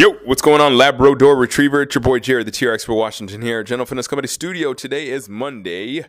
Yo, what's going on, Labrador Retriever? It's your boy Jared, the TRX for Washington here. General Fitness Company Studio. Today is Monday,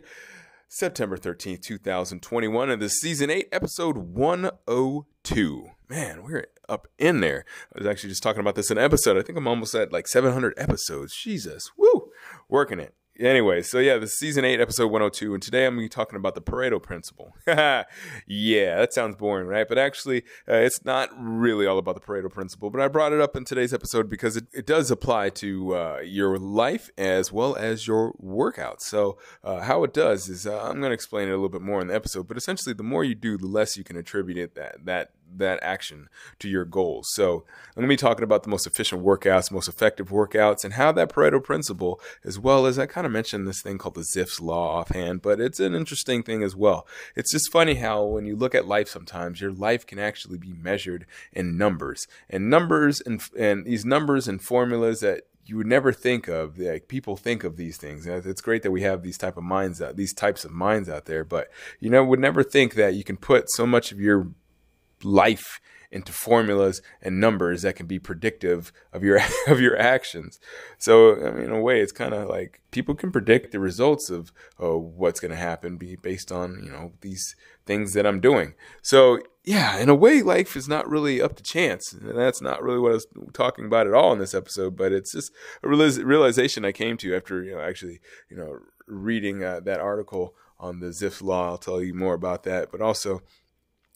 September 13th, 2021, and this is season 8, episode 102. Man, we're up in there. I was actually just talking about this in an episode. I think I'm almost at like 700 episodes. Jesus, woo, working it. Anyway, so yeah, this is season 8, episode 102, and today I'm going to be talking about the Pareto principle. yeah, that sounds boring, right? But actually, uh, it's not really all about the Pareto principle, but I brought it up in today's episode because it, it does apply to uh, your life as well as your workout. So, uh, how it does is uh, I'm going to explain it a little bit more in the episode, but essentially, the more you do, the less you can attribute it that that that action to your goals. So I'm going to be talking about the most efficient workouts, most effective workouts, and how that Pareto principle, as well as I kind of mentioned this thing called the Zipf's law offhand, but it's an interesting thing as well. It's just funny how when you look at life sometimes, your life can actually be measured in numbers. And numbers and, and these numbers and formulas that you would never think of like people think of these things it's great that we have these type of minds out these types of minds out there but you know would never think that you can put so much of your life into formulas and numbers that can be predictive of your of your actions. So, I mean, in a way, it's kind of like people can predict the results of what's going to happen be based on you know these things that I'm doing. So, yeah, in a way, life is not really up to chance, and that's not really what I was talking about at all in this episode. But it's just a realization I came to after you know actually you know reading uh, that article on the Zipf's law. I'll tell you more about that, but also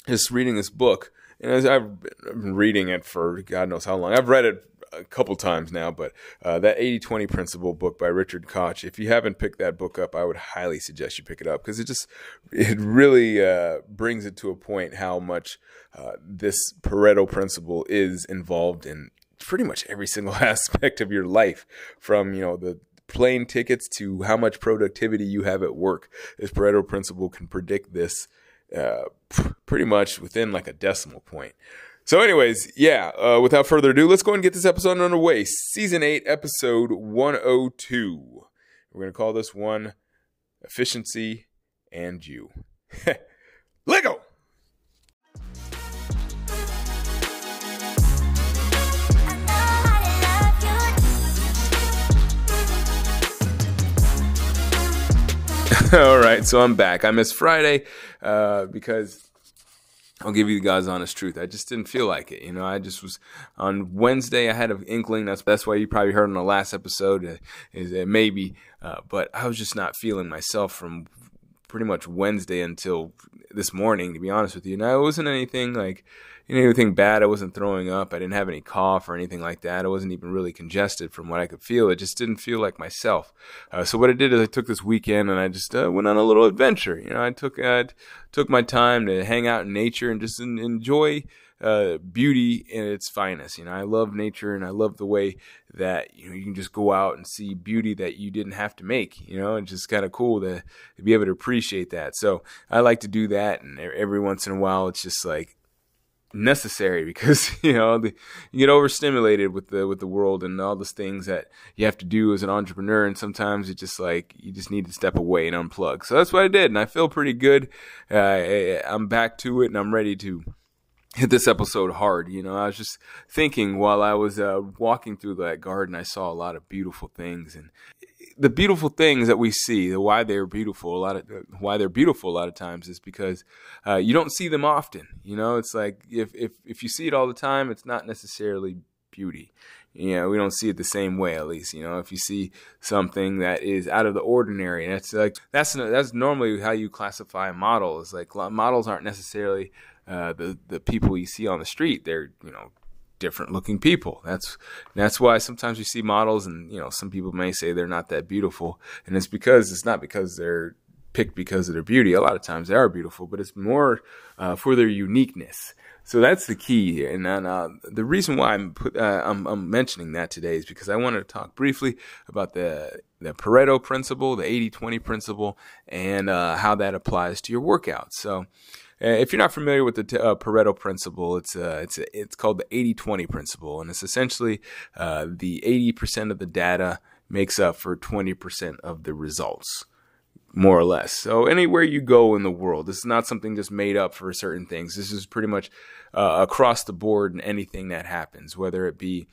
just reading this book, and I've been reading it for God knows how long, I've read it a couple times now, but uh, that 80 20 principle book by Richard Koch, if you haven't picked that book up, I would highly suggest you pick it up because it just, it really uh, brings it to a point how much uh, this Pareto principle is involved in pretty much every single aspect of your life from, you know, the plane tickets to how much productivity you have at work. This Pareto principle can predict this uh, pretty much within like a decimal point. So, anyways, yeah, uh, without further ado, let's go and get this episode underway. Season 8, episode 102. We're going to call this one Efficiency and You. Lego! All right, so I'm back. I missed Friday uh, because I'll give you the guys honest truth. I just didn't feel like it. You know, I just was on Wednesday. I had an inkling. That's that's why you probably heard in the last episode uh, is that maybe, uh, but I was just not feeling myself from pretty much Wednesday until this morning. To be honest with you, and it wasn't anything like anything bad. I wasn't throwing up. I didn't have any cough or anything like that. I wasn't even really congested from what I could feel. It just didn't feel like myself. Uh, so what I did is I took this weekend and I just uh, went on a little adventure. You know, I took uh, took my time to hang out in nature and just enjoy uh, beauty in its finest. You know, I love nature and I love the way that you know you can just go out and see beauty that you didn't have to make. You know, it's just kind of cool to, to be able to appreciate that. So I like to do that, and every once in a while, it's just like necessary because you know the, you get overstimulated with the with the world and all those things that you have to do as an entrepreneur and sometimes it's just like you just need to step away and unplug so that's what i did and i feel pretty good uh, i'm back to it and i'm ready to hit this episode hard you know i was just thinking while i was uh, walking through that garden i saw a lot of beautiful things and the beautiful things that we see, the why they're beautiful, a lot of why they're beautiful a lot of times is because uh, you don't see them often. You know, it's like if if if you see it all the time, it's not necessarily beauty. You know, we don't see it the same way. At least, you know, if you see something that is out of the ordinary, that's like that's that's normally how you classify models. like models aren't necessarily uh, the the people you see on the street. They're you know different looking people. That's that's why sometimes you see models, and you know some people may say they're not that beautiful, and it's because it's not because they're picked because of their beauty. A lot of times they are beautiful, but it's more uh, for their uniqueness. So that's the key here, and then, uh, the reason why I'm, put, uh, I'm, I'm mentioning that today is because I wanted to talk briefly about the the Pareto principle, the 80-20 principle, and uh, how that applies to your workouts. So. Uh, if you're not familiar with the uh, Pareto principle, it's uh, it's it's called the 80-20 principle, and it's essentially uh, the 80% of the data makes up for 20% of the results more or less. So anywhere you go in the world, this is not something just made up for certain things. This is pretty much uh, across the board in anything that happens, whether it be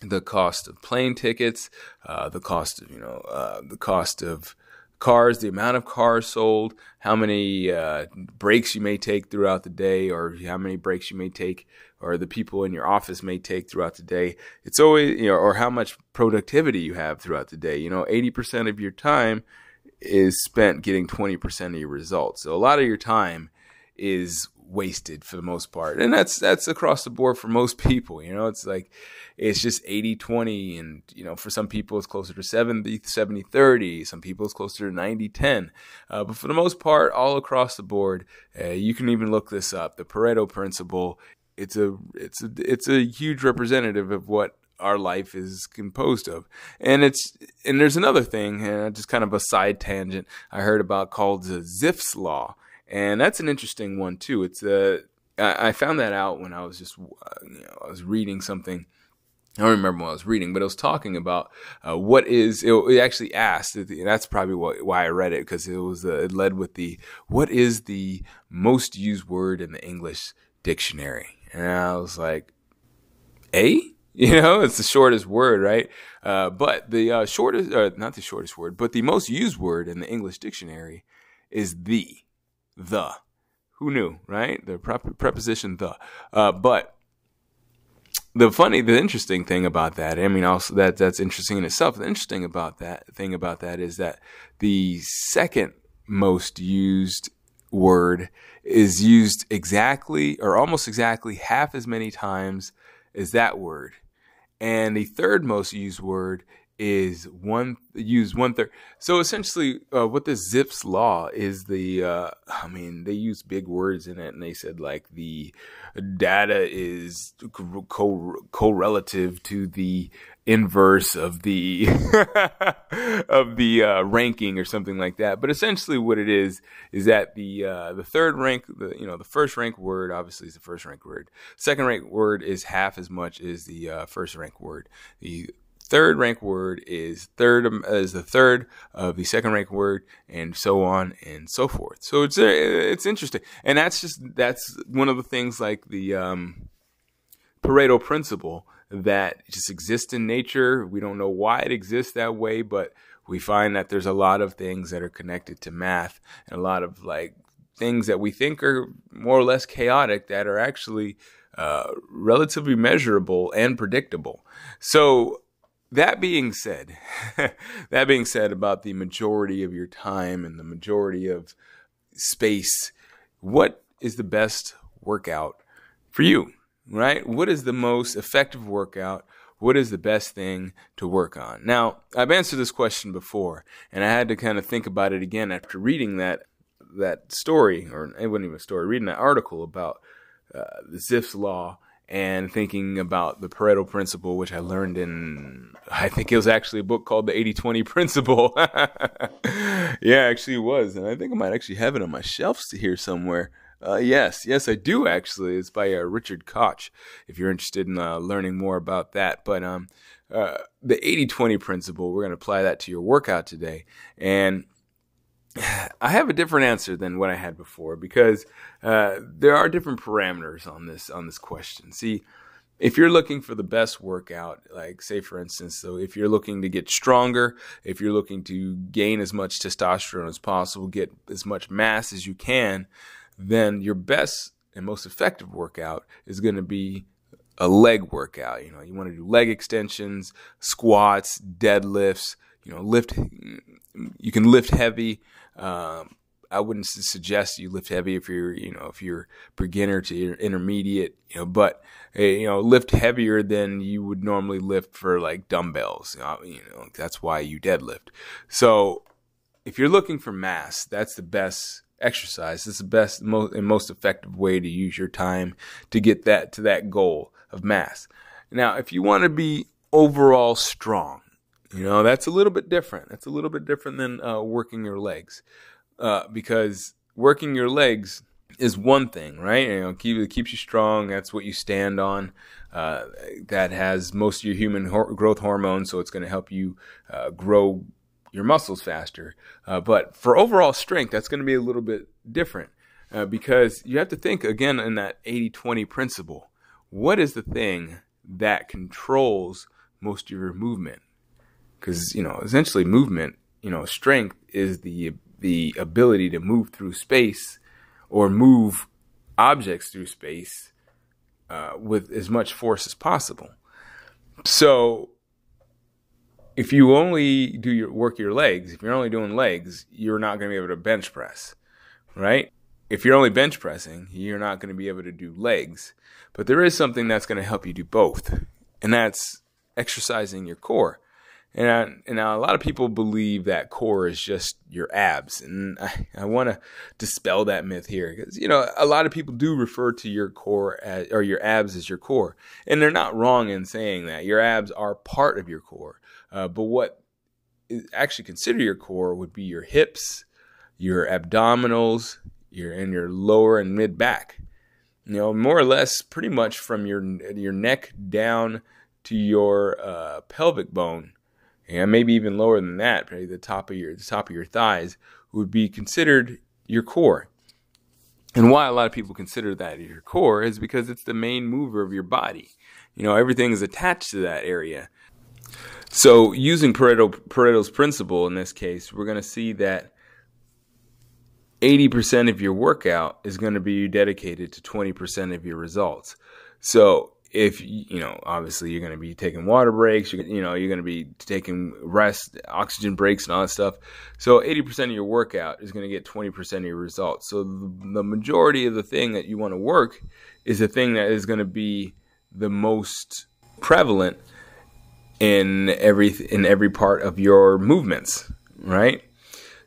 the cost of plane tickets, the cost of you know the cost of cars, the amount of cars sold, how many uh, breaks you may take throughout the day, or how many breaks you may take, or the people in your office may take throughout the day. It's always, you know, or how much productivity you have throughout the day. You know, 80% of your time is spent getting 20% of your results. So a lot of your time is wasted for the most part. And that's that's across the board for most people, you know. It's like it's just 80-20 and you know, for some people it's closer to 70 70-30, some people it's closer to 90-10. Uh, but for the most part all across the board, uh, you can even look this up. The Pareto principle, it's a it's a it's a huge representative of what our life is composed of. And it's and there's another thing, uh, just kind of a side tangent I heard about called the Zipf's law, and that's an interesting one too. It's a uh, I found that out when I was just uh, you know I was reading something. I don't remember what I was reading, but it was talking about uh, what is. It, it, actually asked, that's probably what, why I read it because it was uh, it led with the what is the most used word in the English dictionary, and I was like, a You know, it's the shortest word, right? Uh, but the uh, shortest, not the shortest word, but the most used word in the English dictionary is the, the. Who knew, right? The prep- preposition the. Uh, but the funny, the interesting thing about that, I mean, also that that's interesting in itself. The interesting about that thing about that is that the second most used word is used exactly or almost exactly half as many times as that word and the third most used word is one use one third. So essentially, uh, what this Zipf's law is the. Uh, I mean, they use big words in it, and they said like the data is co correlative to the inverse of the of the uh, ranking or something like that. But essentially, what it is is that the uh, the third rank, the you know the first rank word obviously is the first rank word. Second rank word is half as much as the uh, first rank word. The third rank word is third um, is the third of the second rank word, and so on and so forth. So it's uh, it's interesting, and that's just that's one of the things like the um, Pareto principle that just exists in nature. We don't know why it exists that way, but we find that there's a lot of things that are connected to math and a lot of like things that we think are more or less chaotic that are actually uh, relatively measurable and predictable. So that being said, that being said about the majority of your time and the majority of space, what is the best workout for you? right? What is the most effective workout? What is the best thing to work on? Now, I've answered this question before, and I had to kind of think about it again after reading that that story, or it wasn't even a story, reading that article about uh, the Zipf's law and thinking about the Pareto principle, which I learned in, I think it was actually a book called the 80 20 principle. yeah, actually it was. And I think I might actually have it on my shelves here somewhere. Uh, yes, yes, I do actually. It's by uh, Richard Koch. If you're interested in uh, learning more about that, but um, uh, the 80-20 principle, we're going to apply that to your workout today, and I have a different answer than what I had before because uh, there are different parameters on this on this question. See, if you're looking for the best workout, like say for instance, so if you're looking to get stronger, if you're looking to gain as much testosterone as possible, get as much mass as you can, then your best and most effective workout is going to be a leg workout. You know, you want to do leg extensions, squats, deadlifts. You know, lift. You can lift heavy. Um, I wouldn't suggest you lift heavy if you're, you know, if you're beginner to intermediate, you know, but uh, you know, lift heavier than you would normally lift for like dumbbells. You know, that's why you deadlift. So, if you're looking for mass, that's the best exercise. It's the best most, and most effective way to use your time to get that to that goal of mass. Now, if you want to be overall strong, you know, that's a little bit different. That's a little bit different than uh, working your legs uh, because working your legs is one thing, right? You know, keep, it keeps you strong. That's what you stand on. Uh, that has most of your human hor- growth hormones, so it's going to help you uh, grow your muscles faster. Uh, but for overall strength, that's going to be a little bit different uh, because you have to think again in that 80 20 principle. What is the thing that controls most of your movement? Because, you know, essentially movement, you know, strength is the the ability to move through space or move objects through space uh, with as much force as possible. So, if you only do your work your legs, if you're only doing legs, you're not going to be able to bench press, right? If you're only bench pressing, you're not going to be able to do legs. But there is something that's going to help you do both, and that's exercising your core. And, I, and now a lot of people believe that core is just your abs, and I, I want to dispel that myth here because you know a lot of people do refer to your core as, or your abs as your core, and they're not wrong in saying that your abs are part of your core. Uh, but what is actually consider your core would be your hips, your abdominals, your and your lower and mid back. You know, more or less, pretty much from your your neck down to your uh, pelvic bone and maybe even lower than that, probably the top of your the top of your thighs would be considered your core. And why a lot of people consider that your core is because it's the main mover of your body. You know, everything is attached to that area. So, using Pareto, Pareto's principle in this case, we're going to see that 80% of your workout is going to be dedicated to 20% of your results. So, if you know obviously you're going to be taking water breaks you're, you know you're going to be taking rest oxygen breaks and all that stuff. So 80% of your workout is going to get 20% of your results. So the, majority of the thing that you want to work is the thing that is going to be the most prevalent in every in every part of your movements right?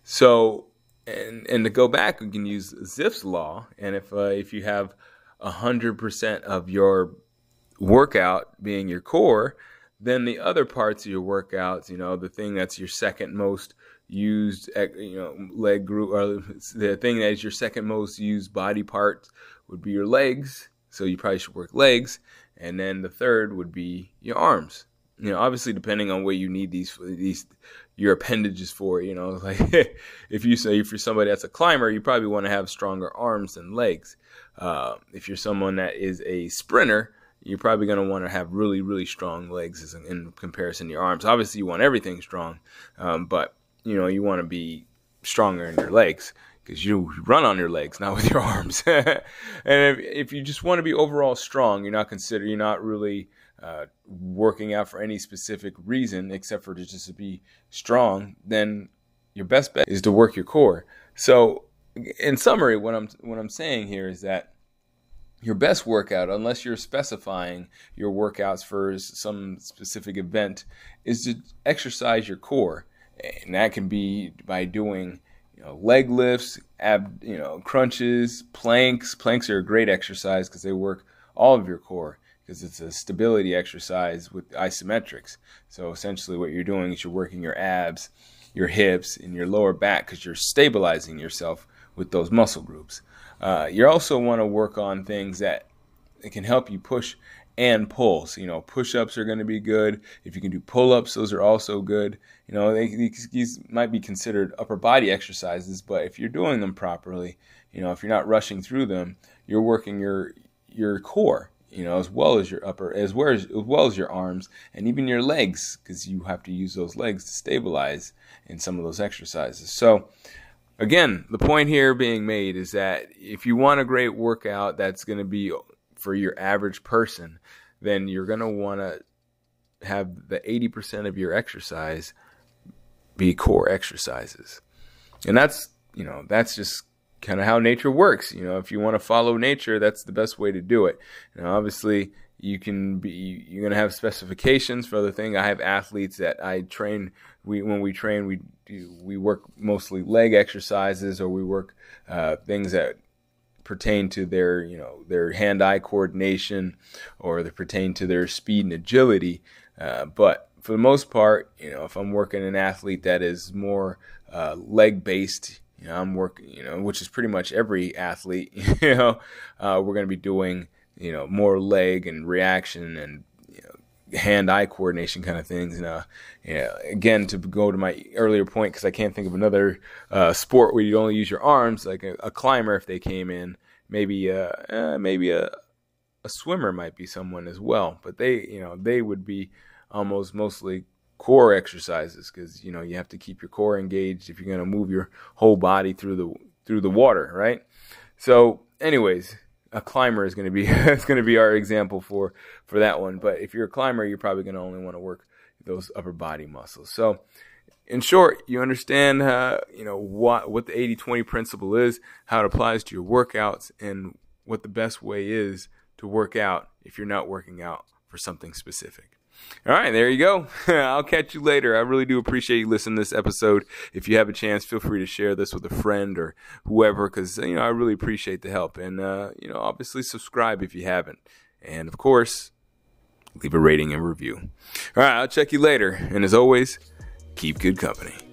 So and and to go back we can use Zipf's law and if uh, if you have 100% of your workout being your core, then the other parts of your workouts, you know, the thing that's your second most used, you know, leg group, or the thing that is your second most used body part would be your legs. So you probably should work legs. And then the third would be your arms. You know, obviously depending on what you need these these your appendages for. You know, like if you say if you're somebody that's a climber, you probably want to have stronger arms than legs. Uh, if you're someone that is a sprinter, you're probably going to want to have really, really strong legs in comparison to your arms. Obviously, you want everything strong, um, but you know you want to be stronger in your legs because you run on your legs, not with your arms. and if, if, you just want to be overall strong, you're not consider you're not really uh, working out for any specific reason except for to just to be strong. Then your best bet is to work your core. So, in summary, what I'm what I'm saying here is that your best workout, unless you're specifying your workouts for some specific event, is to exercise your core. And that can be by doing you know, leg lifts, ab, you know, crunches, planks. Planks are a great exercise because they work all of your core because it's a stability exercise with isometrics. So essentially, what you're doing is you're working your abs, your hips, and your lower back because you're stabilizing yourself with those muscle groups. Uh, you also want to work on things that can help you push and pull. So, you know, push ups are going to be good. If you can do pull ups, those are also good. You know, they, these might be considered upper body exercises, but if you're doing them properly, you know, if you're not rushing through them, you're working your your core. you know, as well as your upper, as well as, as well as your arms and even your legs, because you have to use those legs to stabilize in some of those exercises. So, again, the point here being made is that if you want a great workout that's going to be for your average person, then you're going to want to have the 80% of your exercise be core exercises. And that's, you know, that's just kind of how nature works. You know, if you want to follow nature, that's the best way to do it. And obviously, you can be you're going to have specifications for other things. I have athletes that I train. We when we train, we do, we work mostly leg exercises, or we work uh, things that pertain to their you know their hand-eye coordination, or they pertain to their speed and agility. Uh, but for the most part, you know, if I'm working an athlete that is more uh, leg based, you know, I'm working, you know, which is pretty much every athlete, you know, uh, we're going to be doing, you know, more leg and reaction and you know, hand-eye coordination kind of things. And uh, again, to go to my earlier point, because I can't think of another uh, sport where you only use your arms, like a, a climber, if they came in, maybe, uh, uh, maybe a, a swimmer might be someone as well, but they, you know, they would be almost mostly core exercises because you know you have to keep your core engaged if you're going to move your whole body through the through the water, right? So, anyways, a climber is going to be it's going to be our example for for that one. But if you're a climber, you're probably going to only want to work those upper body muscles. So, in short, you understand uh, you know what what the 80-20 principle is, how it applies to your workouts, and what the best way is to work out if you're not working out for something specific. All right, there you go. I'll catch you later. I really do appreciate you listening to this episode. If you have a chance, feel free to share this with a friend or whoever, because you know I really appreciate the help. And uh, you know, obviously subscribe if you haven't, and of course, leave a rating and review. All right, I'll check you later. And as always, keep good company.